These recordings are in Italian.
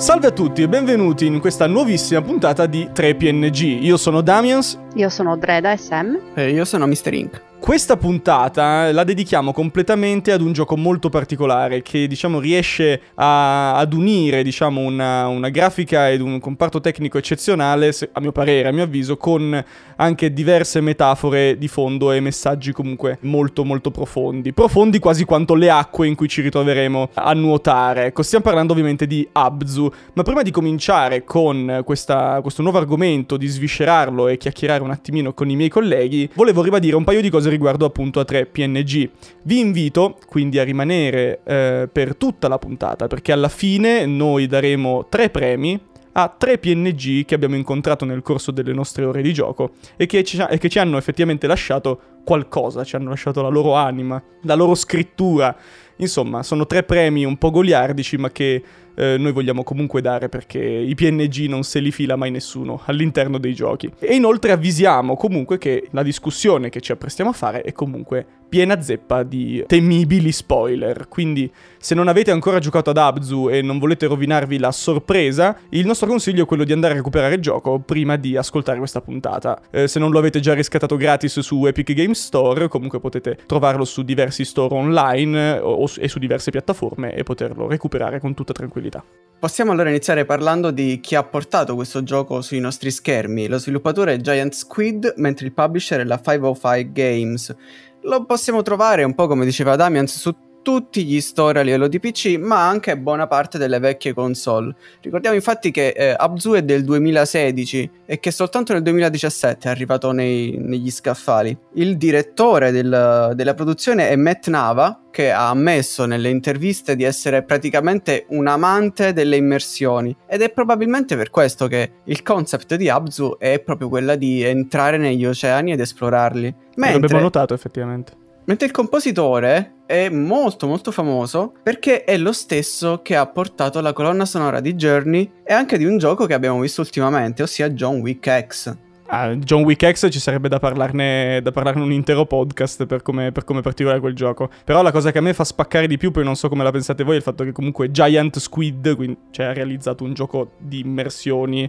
Salve a tutti e benvenuti in questa nuovissima puntata di 3PNG. Io sono Damians. Io sono Dreda e Sam. E io sono Mr. Inc. Questa puntata la dedichiamo completamente ad un gioco molto particolare che diciamo riesce a, ad unire diciamo una, una, grafica ed un comparto tecnico eccezionale, a mio parere, a mio avviso, con anche diverse metafore di fondo e messaggi comunque molto molto profondi. Profondi quasi quanto le acque in cui ci ritroveremo a nuotare. Ecco, stiamo parlando ovviamente di Abzu, ma prima di cominciare con questa, questo nuovo argomento, di sviscerarlo e chiacchierare un attimino con i miei colleghi, volevo ribadire un paio di cose riguardo appunto a 3 PNG. Vi invito quindi a rimanere eh, per tutta la puntata perché alla fine noi daremo tre premi a tre PNG che abbiamo incontrato nel corso delle nostre ore di gioco e che, ci, e che ci hanno effettivamente lasciato qualcosa, ci hanno lasciato la loro anima, la loro scrittura. Insomma, sono tre premi un po' goliardici ma che eh, noi vogliamo comunque dare perché i PNG non se li fila mai nessuno all'interno dei giochi. E inoltre avvisiamo comunque che la discussione che ci apprestiamo a fare è comunque piena zeppa di temibili spoiler. Quindi, se non avete ancora giocato ad Abzu e non volete rovinarvi la sorpresa, il nostro consiglio è quello di andare a recuperare il gioco prima di ascoltare questa puntata. Eh, se non lo avete già riscattato gratis su Epic Games Store, comunque potete trovarlo su diversi store online o, o, e su diverse piattaforme e poterlo recuperare con tutta tranquillità possibilità. Possiamo allora iniziare parlando di chi ha portato questo gioco sui nostri schermi. Lo sviluppatore è Giant Squid, mentre il publisher è la 505 Games. Lo possiamo trovare un po' come diceva Damians su tutti gli store a livello di PC, ma anche buona parte delle vecchie console. Ricordiamo infatti che eh, Abzu è del 2016 e che soltanto nel 2017 è arrivato nei, negli scaffali. Il direttore del, della produzione è Matt Nava, che ha ammesso nelle interviste di essere praticamente un amante delle immersioni ed è probabilmente per questo che il concept di Abzu è proprio quella di entrare negli oceani ed esplorarli. Mentre... L'abbiamo notato effettivamente. Mentre il compositore è molto molto famoso perché è lo stesso che ha portato la colonna sonora di Journey e anche di un gioco che abbiamo visto ultimamente, ossia John Wick X. Ah, John Wick X ci sarebbe da parlarne, da parlarne un intero podcast per come, per come particolare quel gioco. Però la cosa che a me fa spaccare di più, poi non so come la pensate voi, è il fatto che comunque Giant Squid quindi, cioè, ha realizzato un gioco di immersioni.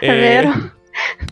È e... vero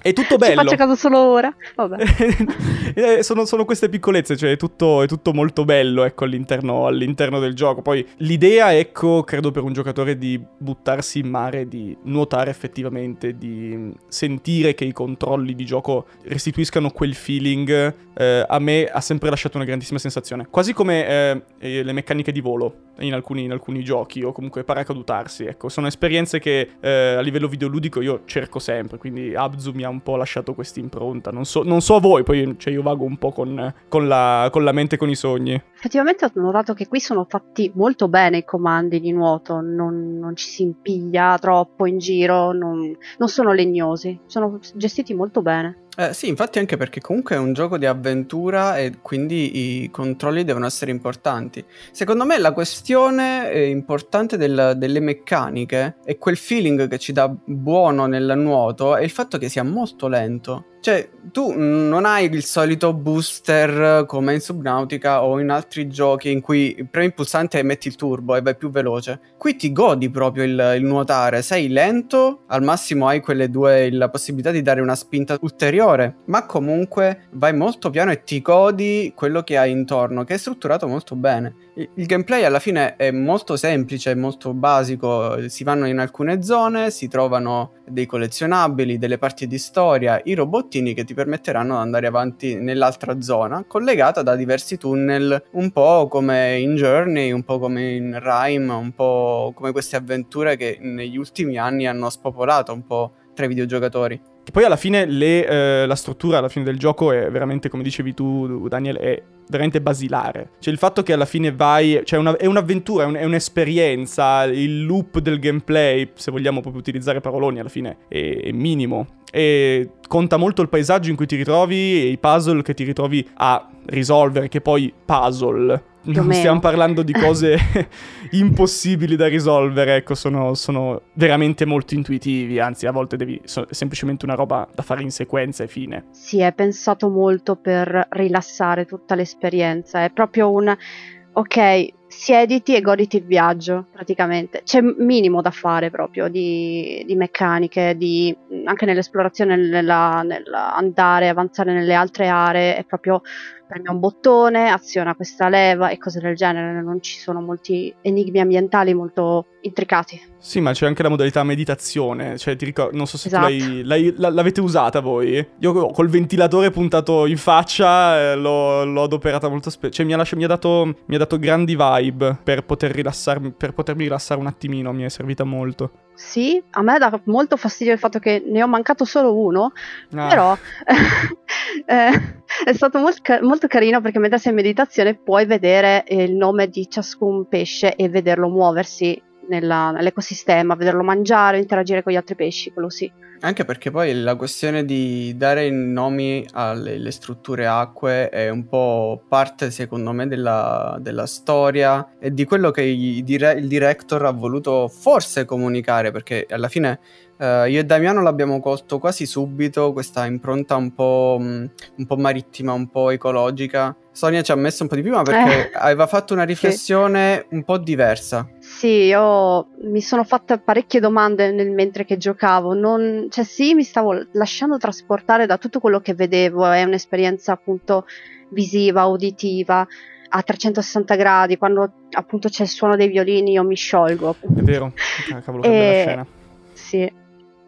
è tutto bello. Ci faccio caso solo ora. eh, sono, sono, queste piccolezze, cioè è tutto, è tutto molto bello ecco, all'interno, all'interno, del gioco. Poi l'idea, ecco, credo per un giocatore di buttarsi in mare, di nuotare effettivamente, di sentire che i controlli di gioco restituiscano quel feeling, eh, a me ha sempre lasciato una grandissima sensazione. Quasi come eh, le meccaniche di volo in alcuni, in alcuni, giochi o comunque paracadutarsi. Ecco, sono esperienze che eh, a livello videoludico io cerco sempre, quindi Abzu mi ha un po' lasciato questa impronta. Non so, non so voi, poi cioè, io vago un po' con, con, la, con la mente e con i sogni. Effettivamente ho notato che qui sono fatti molto bene i comandi di nuoto, non, non ci si impiglia troppo in giro, non, non sono legnosi, sono gestiti molto bene. Eh, sì, infatti anche perché comunque è un gioco di avventura e quindi i controlli devono essere importanti. Secondo me la questione eh, importante del, delle meccaniche e quel feeling che ci dà buono nel nuoto è il fatto che sia molto lento. Cioè, tu non hai il solito booster come in Subnautica o in altri giochi in cui premi il pulsante e metti il turbo e vai più veloce. Qui ti godi proprio il, il nuotare, sei lento, al massimo hai quelle due la possibilità di dare una spinta ulteriore, ma comunque vai molto piano e ti godi quello che hai intorno, che è strutturato molto bene. Il, il gameplay alla fine è molto semplice, molto basico, si vanno in alcune zone, si trovano dei collezionabili, delle parti di storia, i robottini che ti permetteranno di andare avanti nell'altra zona, collegata da diversi tunnel, un po' come in Journey, un po' come in Rime, un po' come queste avventure che negli ultimi anni hanno spopolato un po' tra i videogiocatori. Che poi alla fine le, eh, la struttura alla fine del gioco è veramente, come dicevi tu, Daniel, è veramente basilare. Cioè il fatto che alla fine vai, cioè una, è un'avventura, è, un, è, un'esperienza, il loop del gameplay, se vogliamo proprio utilizzare paroloni, alla fine è, è minimo. E conta molto il paesaggio in cui ti ritrovi e i puzzle che ti ritrovi a risolvere, che poi puzzle non stiamo parlando di cose impossibili da risolvere, ecco, sono, sono, veramente molto intuitivi, anzi a volte devi, so, è semplicemente una roba da fare in sequenza e fine. Sì, è pensato molto per rilassare tutta l'esperienza, è proprio un... ok, siediti e goditi il viaggio, praticamente. C'è minimo da fare proprio di, di meccaniche, di, anche nell'esplorazione, nella, nell'andare, avanzare nelle altre aree, è proprio premi un bottone, aziona questa leva e cose del genere, non ci sono molti enigmi ambientali molto intricati. Sì, ma c'è anche la modalità meditazione, cioè ti ricordo, non so se esatto. l'hai, l'hai, l'avete usata voi. Io col ventilatore puntato in faccia eh, l'ho, l'ho, adoperata molto spesso, cioè mi ha, lasci- mi, ha dato, mi ha, dato, grandi vibe per, poter rilassarmi, per potermi rilassare un attimino, mi è servita molto. Sì, a me dà molto fastidio il fatto che ne ho mancato solo uno, ah. però eh, è stato molto, molto, carino perché mentre sei in meditazione puoi vedere il nome di ciascun pesce e vederlo muoversi nell'ecosistema, vederlo mangiare, interagire con gli altri pesci, quello sì. Anche perché poi la questione di dare i nomi alle strutture acque è un po' parte, secondo me, della, della storia e di quello che il, dire- il director ha voluto forse comunicare, perché alla fine Uh, io e Damiano l'abbiamo colto quasi subito, questa impronta un po', um, un po', marittima, un po' ecologica. Sonia ci ha messo un po' di prima perché eh, aveva fatto una riflessione sì. un po' diversa. Sì, io mi sono fatta parecchie domande nel mentre che giocavo. Non, cioè, sì, mi stavo lasciando trasportare da tutto quello che vedevo. È un'esperienza appunto visiva, uditiva a 360 gradi. Quando appunto c'è il suono dei violini, io mi sciolgo. È vero, ah, cavolo, che e... bella scena. Sì,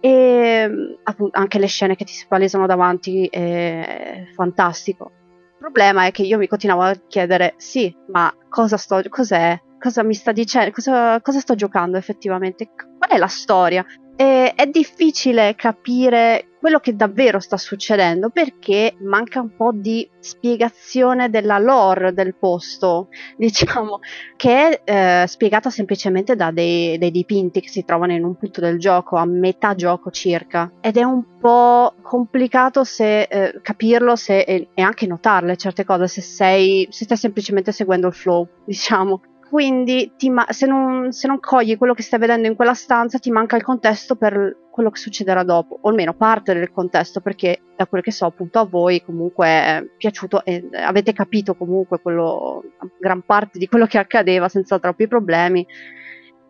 e appunto, anche le scene che ti si palesano davanti è fantastico. Il problema è che io mi continuavo a chiedere, sì, ma cosa sto, cos'è? Cosa mi sta dicendo? Cosa, cosa sto giocando effettivamente? Qual è la storia? E è difficile capire quello che davvero sta succedendo perché manca un po' di spiegazione della lore del posto, diciamo, che è eh, spiegata semplicemente da dei, dei, dipinti che si trovano in un punto del gioco, a metà gioco circa. Ed è un po' complicato se eh, capirlo se, e, e, anche notarle certe cose se sei, se stai semplicemente seguendo il flow, diciamo quindi ma- se, non, se, non, cogli quello che stai vedendo in quella stanza ti manca il contesto per quello che succederà dopo, o almeno parte del contesto, perché da quello che so appunto a voi comunque è piaciuto e avete capito comunque quello, gran parte di quello che accadeva senza troppi problemi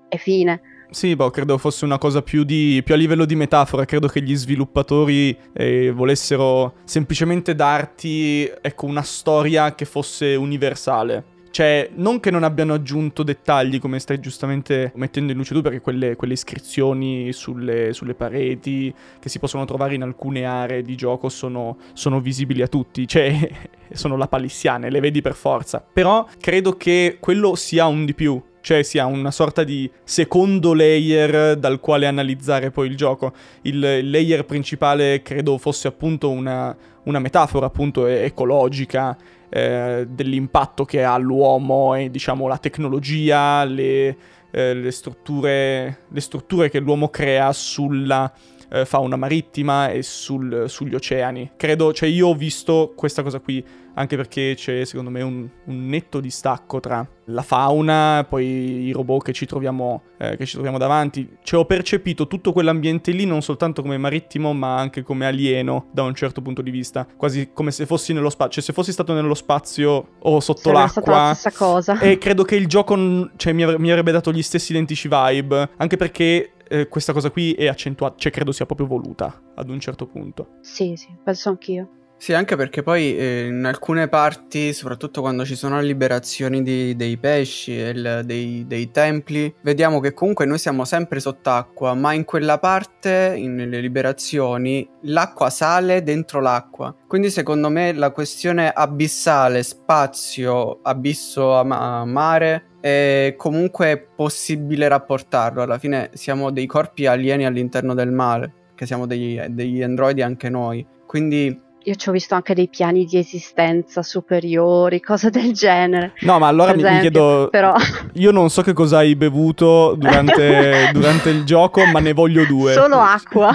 e fine. Sì, boh, credo fosse una cosa più, di, più a livello di metafora. Credo che gli sviluppatori eh, volessero semplicemente darti ecco, una storia che fosse universale. Cioè, non che non abbiano aggiunto dettagli, come stai giustamente mettendo in luce tu, perché quelle, quelle iscrizioni sulle, sulle, pareti che si possono trovare in alcune aree di gioco sono, sono visibili a tutti. Cioè, sono la palissiane, le vedi per forza. Però credo che quello sia un di più cioè sia una sorta di secondo layer dal quale analizzare poi il gioco. Il, layer principale credo fosse appunto una, una metafora appunto ecologica eh, dell'impatto che ha l'uomo e diciamo la tecnologia, le, eh, le, strutture, le strutture che l'uomo crea sulla eh, fauna marittima e sul, sugli oceani. Credo, cioè io ho visto questa cosa qui anche perché c'è secondo me un, un netto distacco tra la fauna, poi i robot che ci, troviamo, eh, che ci troviamo davanti. Cioè ho percepito tutto quell'ambiente lì non soltanto come marittimo ma anche come alieno da un certo punto di vista, quasi come se fossi nello spazio, cioè se fossi stato nello spazio o sotto Sarebbe l'acqua. Stata la stessa cosa. E credo che il gioco cioè, mi, mi avrebbe dato gli stessi identici vibe, anche perché eh, questa cosa qui è accentuata, cioè credo sia proprio voluta ad un certo punto. Sì, sì, penso anch'io. Sì, anche perché poi eh, in alcune parti, soprattutto quando ci sono le liberazioni di, dei pesci e il, dei, dei, templi, vediamo che comunque noi siamo sempre sott'acqua, ma in quella parte, in, nelle liberazioni, l'acqua sale dentro l'acqua. Quindi secondo me la questione abissale, spazio, abisso a, ma- mare, è comunque possibile rapportarlo. Alla fine siamo dei corpi alieni all'interno del mare, che siamo degli, degli androidi anche noi. Quindi io ci ho visto anche dei piani di esistenza superiori, cose del genere. No, ma allora mi, mi, chiedo, però... io non so che cosa hai bevuto durante, durante, il gioco, ma ne voglio due. Solo acqua.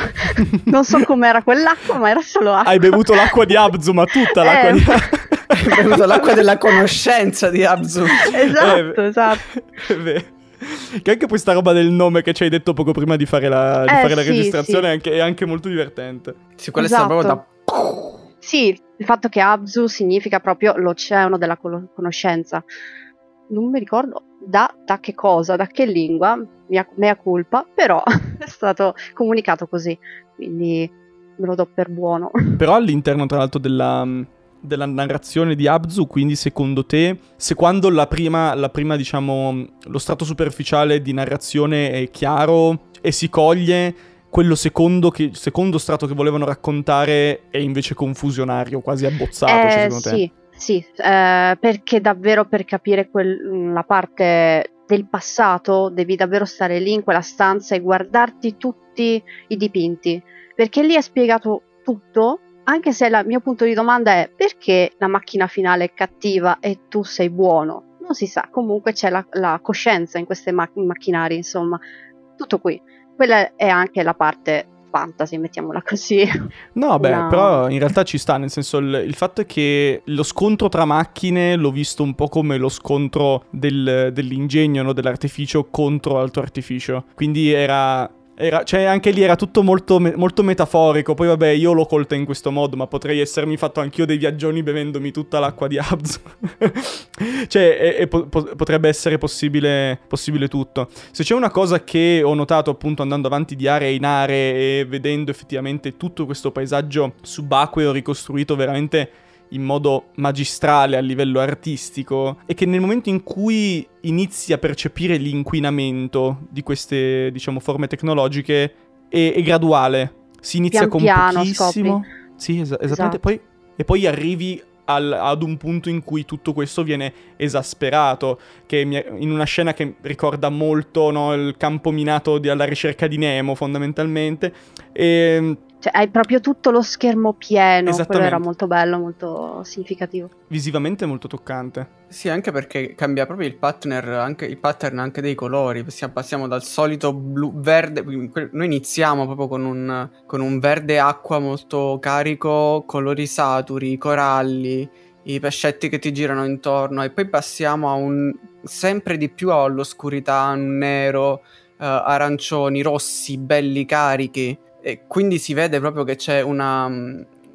Non so com'era quell'acqua, ma era solo acqua. Hai bevuto l'acqua di Abzu, ma tutta l'acqua eh. di Hai bevuto l'acqua della conoscenza di Abzu. Esatto, eh, esatto. Beh. Che anche questa roba del nome che ci hai detto poco prima di fare la, di eh, fare la sì, registrazione sì. È, anche, è, anche, molto divertente. Sì, quella esatto. è proprio da sì, il fatto che Abzu significa proprio l'oceano della conoscenza. Non mi ricordo da, da che cosa, da che lingua, mia, mea culpa, però è stato comunicato così, quindi me lo do per buono. Però all'interno tra l'altro della, della narrazione di Abzu, quindi secondo te, se quando la prima, la prima, diciamo, lo strato superficiale di narrazione è chiaro e si coglie, quello secondo, che, secondo strato che volevano raccontare è invece confusionario, quasi abbozzato, cioè, Eh, cioè, secondo te? sì, sì, eh, perché davvero per capire quel- la parte del passato devi davvero stare lì in quella stanza e guardarti tutti i dipinti, perché lì è spiegato tutto, anche se il mio punto di domanda è perché la macchina finale è cattiva e tu sei buono? Non si sa, comunque c'è la, la coscienza in questi macchinari, insomma, tutto qui. Quella è anche la parte fantasy, mettiamola così. No, beh, Una- però in realtà ci sta, nel senso il, il fatto è che lo scontro tra macchine l'ho visto un po' come lo scontro del- dell'ingegno, no? dell'artificio contro l'altro artificio. Quindi era... era- cioè anche lì era tutto molto, molto metaforico, poi vabbè io l'ho colta in questo modo, ma potrei essermi fatto anch'io dei viaggioni bevendomi tutta l'acqua di Abzu. cioè e- e po- po- potrebbe essere possibile, possibile tutto. Se c'è una cosa che ho notato appunto andando avanti di area in aree e vedendo effettivamente tutto questo paesaggio subacqueo ricostruito veramente in modo magistrale a livello artistico è che nel momento in cui inizi a percepire l'inquinamento di queste diciamo forme tecnologiche è, è graduale. Si inizia Pian con piano pochissimo. Sì, esa- esattamente. Esatto. Poi, e poi arrivi al- ad un punto in cui tutto questo viene esasperato, che in una scena che ricorda molto no, il campo minato di- alla ricerca di Nemo, fondamentalmente. E Cioè, hai proprio tutto lo schermo pieno. Quello era molto bello, molto significativo. visivamente molto toccante. Sì, anche perché cambia proprio il pattern anche, il pattern anche dei colori. Passiamo, passiamo dal solito blu, verde. que- Noi iniziamo proprio con un, con un verde acqua molto carico, colori saturi, coralli, i pescetti che ti girano intorno. E poi passiamo a un sempre di più all'oscurità, un nero, eh, arancioni, rossi, belli carichi. E quindi si vede proprio che c'è una.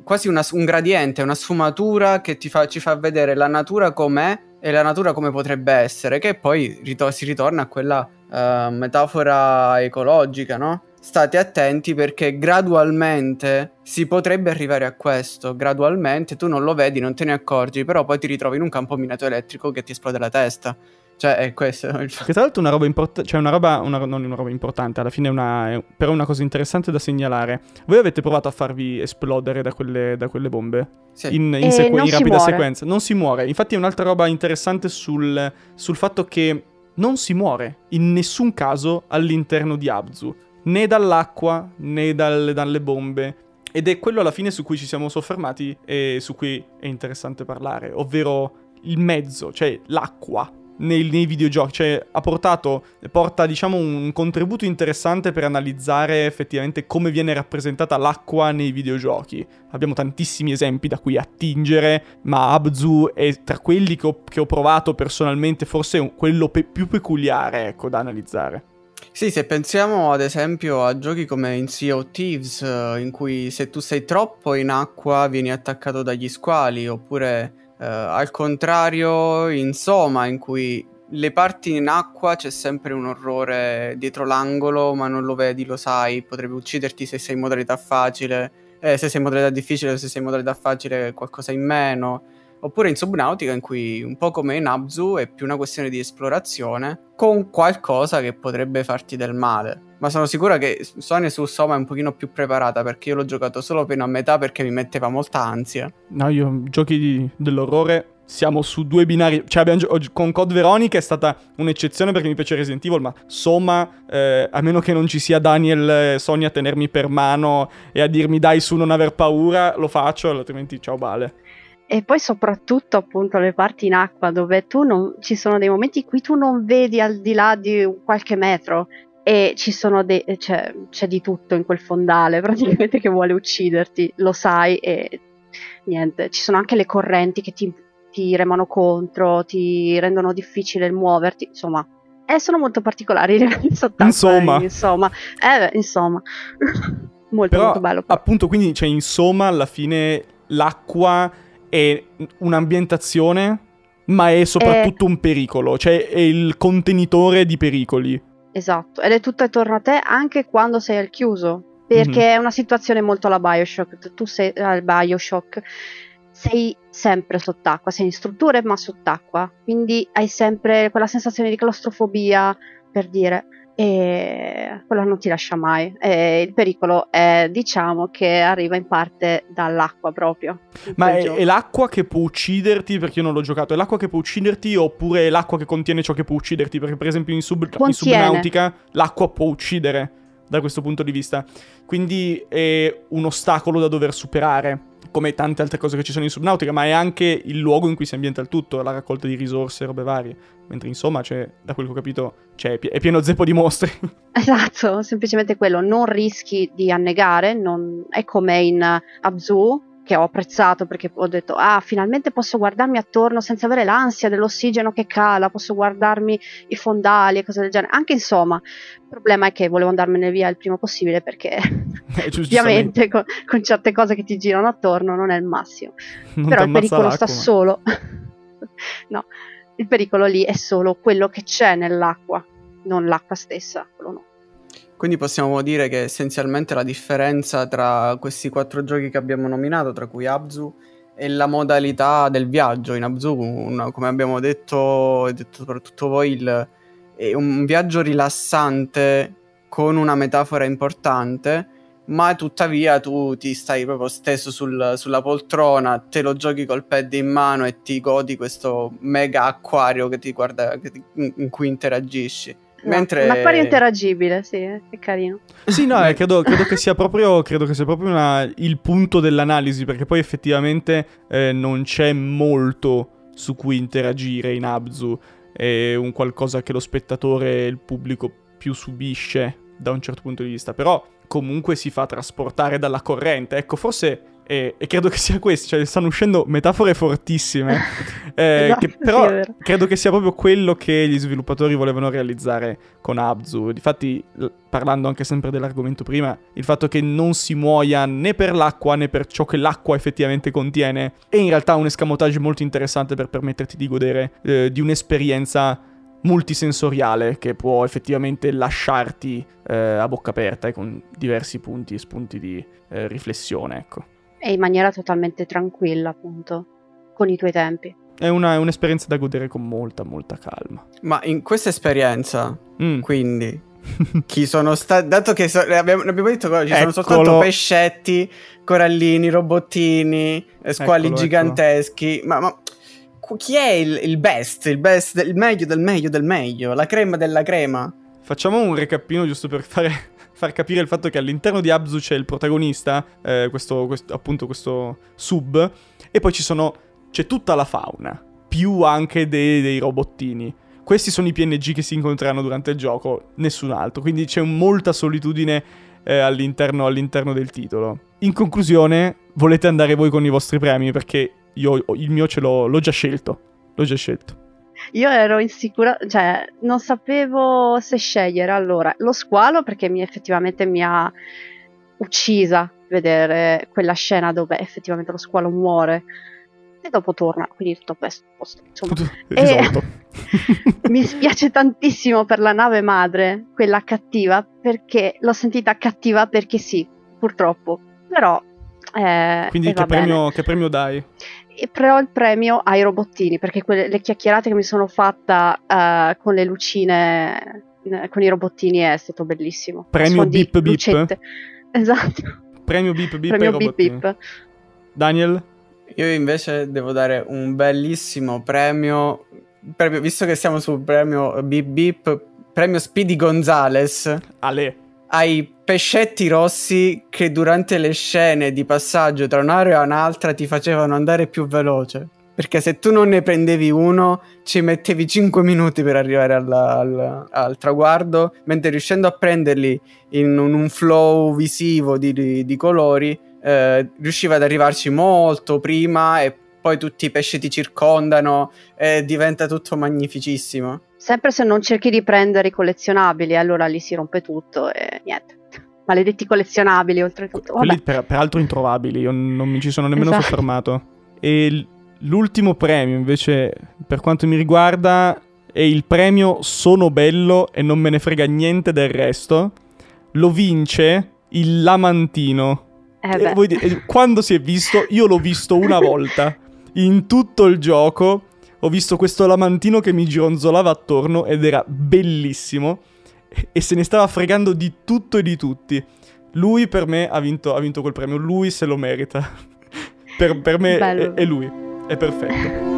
quasi una- un gradiente, una sfumatura che fa- ci fa vedere la natura com'è e la natura come potrebbe essere, che poi rito- si ritorna a quella eh, metafora ecologica, no? State attenti perché gradualmente si potrebbe arrivare a questo, gradualmente tu non lo vedi, non te ne accorgi, però poi ti ritrovi in un campo minato elettrico che ti esplode la testa. Cioè, è questo il fatto. Che tra l'altro è una roba importante, cioè una roba, una- non una roba importante, alla fine è una, è però una cosa interessante da segnalare. Voi avete provato a farvi esplodere da quelle, da quelle bombe? Sì. In, in Eh, sequ- in rapida muore. sequenza. Non si muore. Infatti è un'altra roba interessante sul, sul fatto che non si muore in nessun caso all'interno di Abzu. Né dall'acqua, né dal- dalle bombe. Ed è quello alla fine su cui ci siamo soffermati e su cui è interessante parlare, ovvero il mezzo, cioè l'acqua nei, nei videogiochi, cioè ha portato, porta diciamo un contributo interessante per analizzare effettivamente come viene rappresentata l'acqua nei videogiochi. Abbiamo tantissimi esempi da cui attingere, ma Abzu è tra quelli che ho, che ho provato personalmente forse quello pe- più peculiare, ecco, da analizzare. Sì, se pensiamo ad esempio a giochi come in Sea of Thieves, eh, in cui se tu sei troppo in acqua vieni attaccato dagli squali, oppure eh, al contrario in Soma, in cui le parti in acqua c'è sempre un orrore dietro l'angolo, ma non lo vedi, lo sai, potrebbe ucciderti se sei in modalità facile, eh, se sei in modalità difficile, se sei in modalità facile qualcosa in meno. Oppure in Subnautica, in cui un po' come in Abzu è più una questione di esplorazione con qualcosa che potrebbe farti del male. Ma sono sicura che Sony su Soma è un pochino più preparata perché io l'ho giocato solo fino a metà perché mi metteva molta ansia. No, io giochi di- dell'orrore siamo su due binari. Cioè, abbiamo gio- con Code Veronica è stata un'eccezione perché mi piace Resident Evil, ma Soma, eh, a meno che non ci sia Daniel e Sony a tenermi per mano e a dirmi dai su non aver paura, lo faccio, altrimenti ciao bale. E poi soprattutto appunto le parti in acqua dove tu non, ci sono dei momenti in cui tu non vedi al di là di qualche metro e ci sono dei, c'è, c'è di tutto in quel fondale praticamente che vuole ucciderti, lo sai e niente, ci sono anche le correnti che ti, ti remano contro, ti rendono difficile il muoverti, insomma, eh, sono molto particolari sott'acqua, Insomma. eh, insomma, eh, insomma, molto Però, molto bello. però. appunto, quindi, cioè, insomma, alla fine l'acqua è un'ambientazione Ma è soprattutto è... un pericolo, cioè è il contenitore di pericoli. Esatto, ed è tutto attorno a te anche quando sei al chiuso, perché mm-hmm. è una situazione molto alla Bioshock, tu sei al Bioshock, sei sempre sott'acqua, sei in strutture ma sott'acqua, quindi hai sempre quella sensazione di claustrofobia, per dire e quello non ti lascia mai. E il pericolo è, diciamo, che arriva in parte dall'acqua proprio. Ma è, è, l'acqua che può ucciderti, perché io non l'ho giocato, è l'acqua che può ucciderti oppure è l'acqua che contiene ciò che può ucciderti? Perché per esempio in, sub, in subnautica l'acqua può uccidere da questo punto di vista. Quindi è un ostacolo da dover superare come tante altre cose che ci sono in Subnautica, ma è anche il luogo in cui si ambienta il tutto, la raccolta di risorse e robe varie. Mentre insomma, c'è, da quello che ho capito, c'è, è pieno zeppo di mostri. Esatto, semplicemente quello, non rischi di annegare, non... è come in Abzu, che ho apprezzato perché ho detto ah finalmente posso guardarmi attorno senza avere l'ansia dell'ossigeno che cala, posso guardarmi i fondali e cose del genere. Anche insomma, il problema è che volevo andarmene via il primo possibile perché eh, ovviamente con, con, certe cose che ti girano attorno non è il massimo. Non Però il pericolo sta solo. no, il pericolo lì è solo quello che c'è nell'acqua, non l'acqua stessa, quello no. Quindi possiamo dire che essenzialmente la differenza tra questi quattro giochi che abbiamo nominato, tra cui Abzu, è la modalità del viaggio. In Abzu, una, come abbiamo detto, detto soprattutto voi, il, è un viaggio rilassante con una metafora importante, ma tuttavia tu ti stai proprio steso sul, sulla poltrona, te lo giochi col pad in mano e ti godi questo mega acquario ti guarda, ti, in cui interagisci. Mentre... Un acquario interagibile, sì, è carino. Sì, no, eh, credo, credo, che sia proprio, che sia proprio una, il punto dell'analisi, perché poi effettivamente eh, non c'è molto su cui interagire in Abzu. È un qualcosa che lo spettatore e il pubblico più subisce da un certo punto di vista, però comunque si fa trasportare dalla corrente. Ecco, forse e, e, credo che sia questo, cioè stanno uscendo metafore fortissime, eh, esatto, che però sì, credo che sia proprio quello che gli sviluppatori volevano realizzare con Abzu. Difatti, parlando anche sempre dell'argomento prima, il fatto che non si muoia né per l'acqua né per ciò che l'acqua effettivamente contiene è in realtà un escamotage molto interessante per permetterti di godere eh, di un'esperienza multisensoriale che può effettivamente lasciarti eh, a bocca aperta e con diversi punti e spunti di eh, riflessione, ecco e in maniera totalmente tranquilla, appunto, con i tuoi tempi. È, una, è un'esperienza da godere con molta, molta calma. Ma in questa esperienza, mm. quindi, chi sono stati. Dato che so, abbiamo, abbiamo detto che ci Eccolo. sono soltanto pescetti, corallini, robottini, eh, squali Eccolo, giganteschi. Ecco. Ma, ma, chi è il, il, best? Il best, il meglio del meglio del meglio? La crema della crema? Facciamo un recapino giusto per fare far capire il fatto che all'interno di Abzu c'è il protagonista, eh, questo, questo, appunto questo sub, e poi sono, c'è tutta la fauna, più anche dei, dei robottini. Questi sono i PNG che si incontreranno durante il gioco, nessun altro, quindi c'è molta solitudine eh, all'interno, all'interno del titolo. In conclusione, volete andare voi con i vostri premi perché io il mio ce l'ho, l'ho già scelto. L'ho già scelto. Io ero insicura, cioè non sapevo se scegliere. Allora, lo squalo perché mi, effettivamente mi ha uccisa vedere quella scena dove effettivamente lo squalo muore e dopo torna, quindi tutto questo posto, insomma. Risolto. mi spiace tantissimo per la nave madre, quella cattiva, perché l'ho sentita cattiva perché sì, purtroppo. Però eh, Quindi che premio, che premio, dai? E però il premio ai robottini, perché quelle, le chiacchierate che mi sono fatta uh, con le lucine, uh, con i robottini è stato bellissimo. Premio Bip Bip? Lucette. Esatto. Premio Bip Bip premio bip, bip. Daniel? Io invece devo dare un bellissimo premio, premio visto che siamo sul premio Bip Bip, premio Speedy Gonzales. Ale ai pescetti rossi che durante le scene di passaggio tra un'area e un'altra ti facevano andare più veloce. Perché se tu non ne prendevi uno, ci mettevi 5 minuti per arrivare alla, al, al, traguardo, mentre riuscendo a prenderli in un, un flow visivo di, di, di colori, eh, riusciva ad arrivarci molto prima e poi tutti i pesci ti circondano e diventa tutto magnificissimo. Sempre se non cerchi di prendere i collezionabili, allora lì si rompe tutto e niente. Maledetti collezionabili, oltretutto. Quelli per, peraltro introvabili, io non mi ci sono nemmeno esatto. soffermato. E L'ultimo premio, invece, per quanto mi riguarda, è il premio Sono bello e non me ne frega niente del resto. Lo vince il Lamantino. Eh e voi quando si è visto? Io l'ho visto una volta. In tutto il gioco ho visto questo lamantino che mi gironzolava attorno ed era bellissimo. E se ne stava fregando di tutto e di tutti. Lui per me ha vinto, ha vinto quel premio, lui se lo merita. per, per, me è, è lui, è perfetto.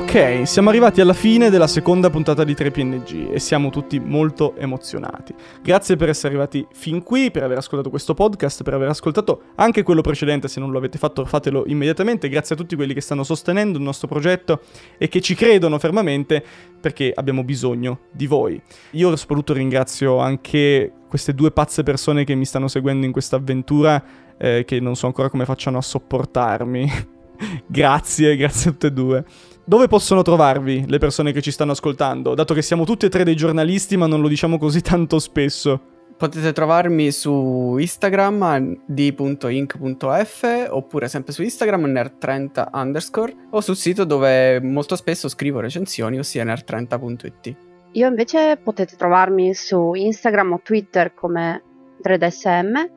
Ok, siamo arrivati alla fine della seconda puntata di 3PNG e siamo tutti molto emozionati. Grazie per essere arrivati fin qui, per aver ascoltato questo podcast, per aver ascoltato anche quello precedente, se non lo avete fatto fatelo immediatamente. Grazie a tutti quelli che stanno sostenendo il nostro progetto e che ci credono fermamente perché abbiamo bisogno di voi. Io soprattutto ringrazio anche queste due pazze persone che mi stanno seguendo in questa avventura eh, che non so ancora come facciano a sopportarmi. grazie, grazie a tutte e due. Dove possono trovarvi le persone che ci stanno ascoltando? Dato che siamo tutti e tre dei giornalisti, ma non lo diciamo così tanto spesso. Potete trovarmi su Instagram di.inc.f oppure sempre su Instagram nerd30 underscore o sul sito dove molto spesso scrivo recensioni, ossia nerd30.it. Io invece potete trovarmi su Instagram o Twitter come 3dsm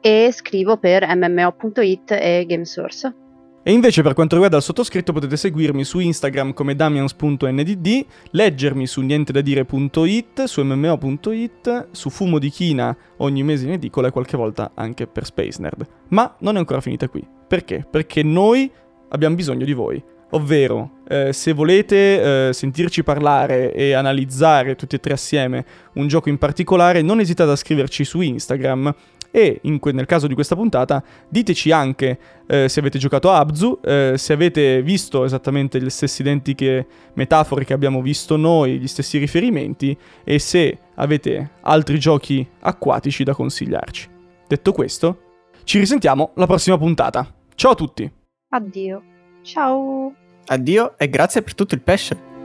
e scrivo per mmo.it e Gamesource. E invece per quanto riguarda il sottoscritto potete seguirmi su Instagram come damians.ndd, leggermi su nientedadire.it, su mmo.it, su Fumo di China ogni mese in edicola e qualche volta anche per Space Nerd. Ma non è ancora finita qui. Perché? Perché noi abbiamo bisogno di voi. Ovvero, eh, se volete eh, sentirci parlare e analizzare tutti e tre assieme un gioco in particolare, non esitate a scriverci su Instagram e que- nel caso di questa puntata diteci anche eh, se avete giocato a Abzu, eh, se avete visto esattamente le stesse identiche metafore che abbiamo visto noi, gli stessi riferimenti e se avete altri giochi acquatici da consigliarci. Detto questo, ci risentiamo alla prossima puntata. Ciao a tutti! Addio. Ciao! Addio e grazie per tutto il pesce.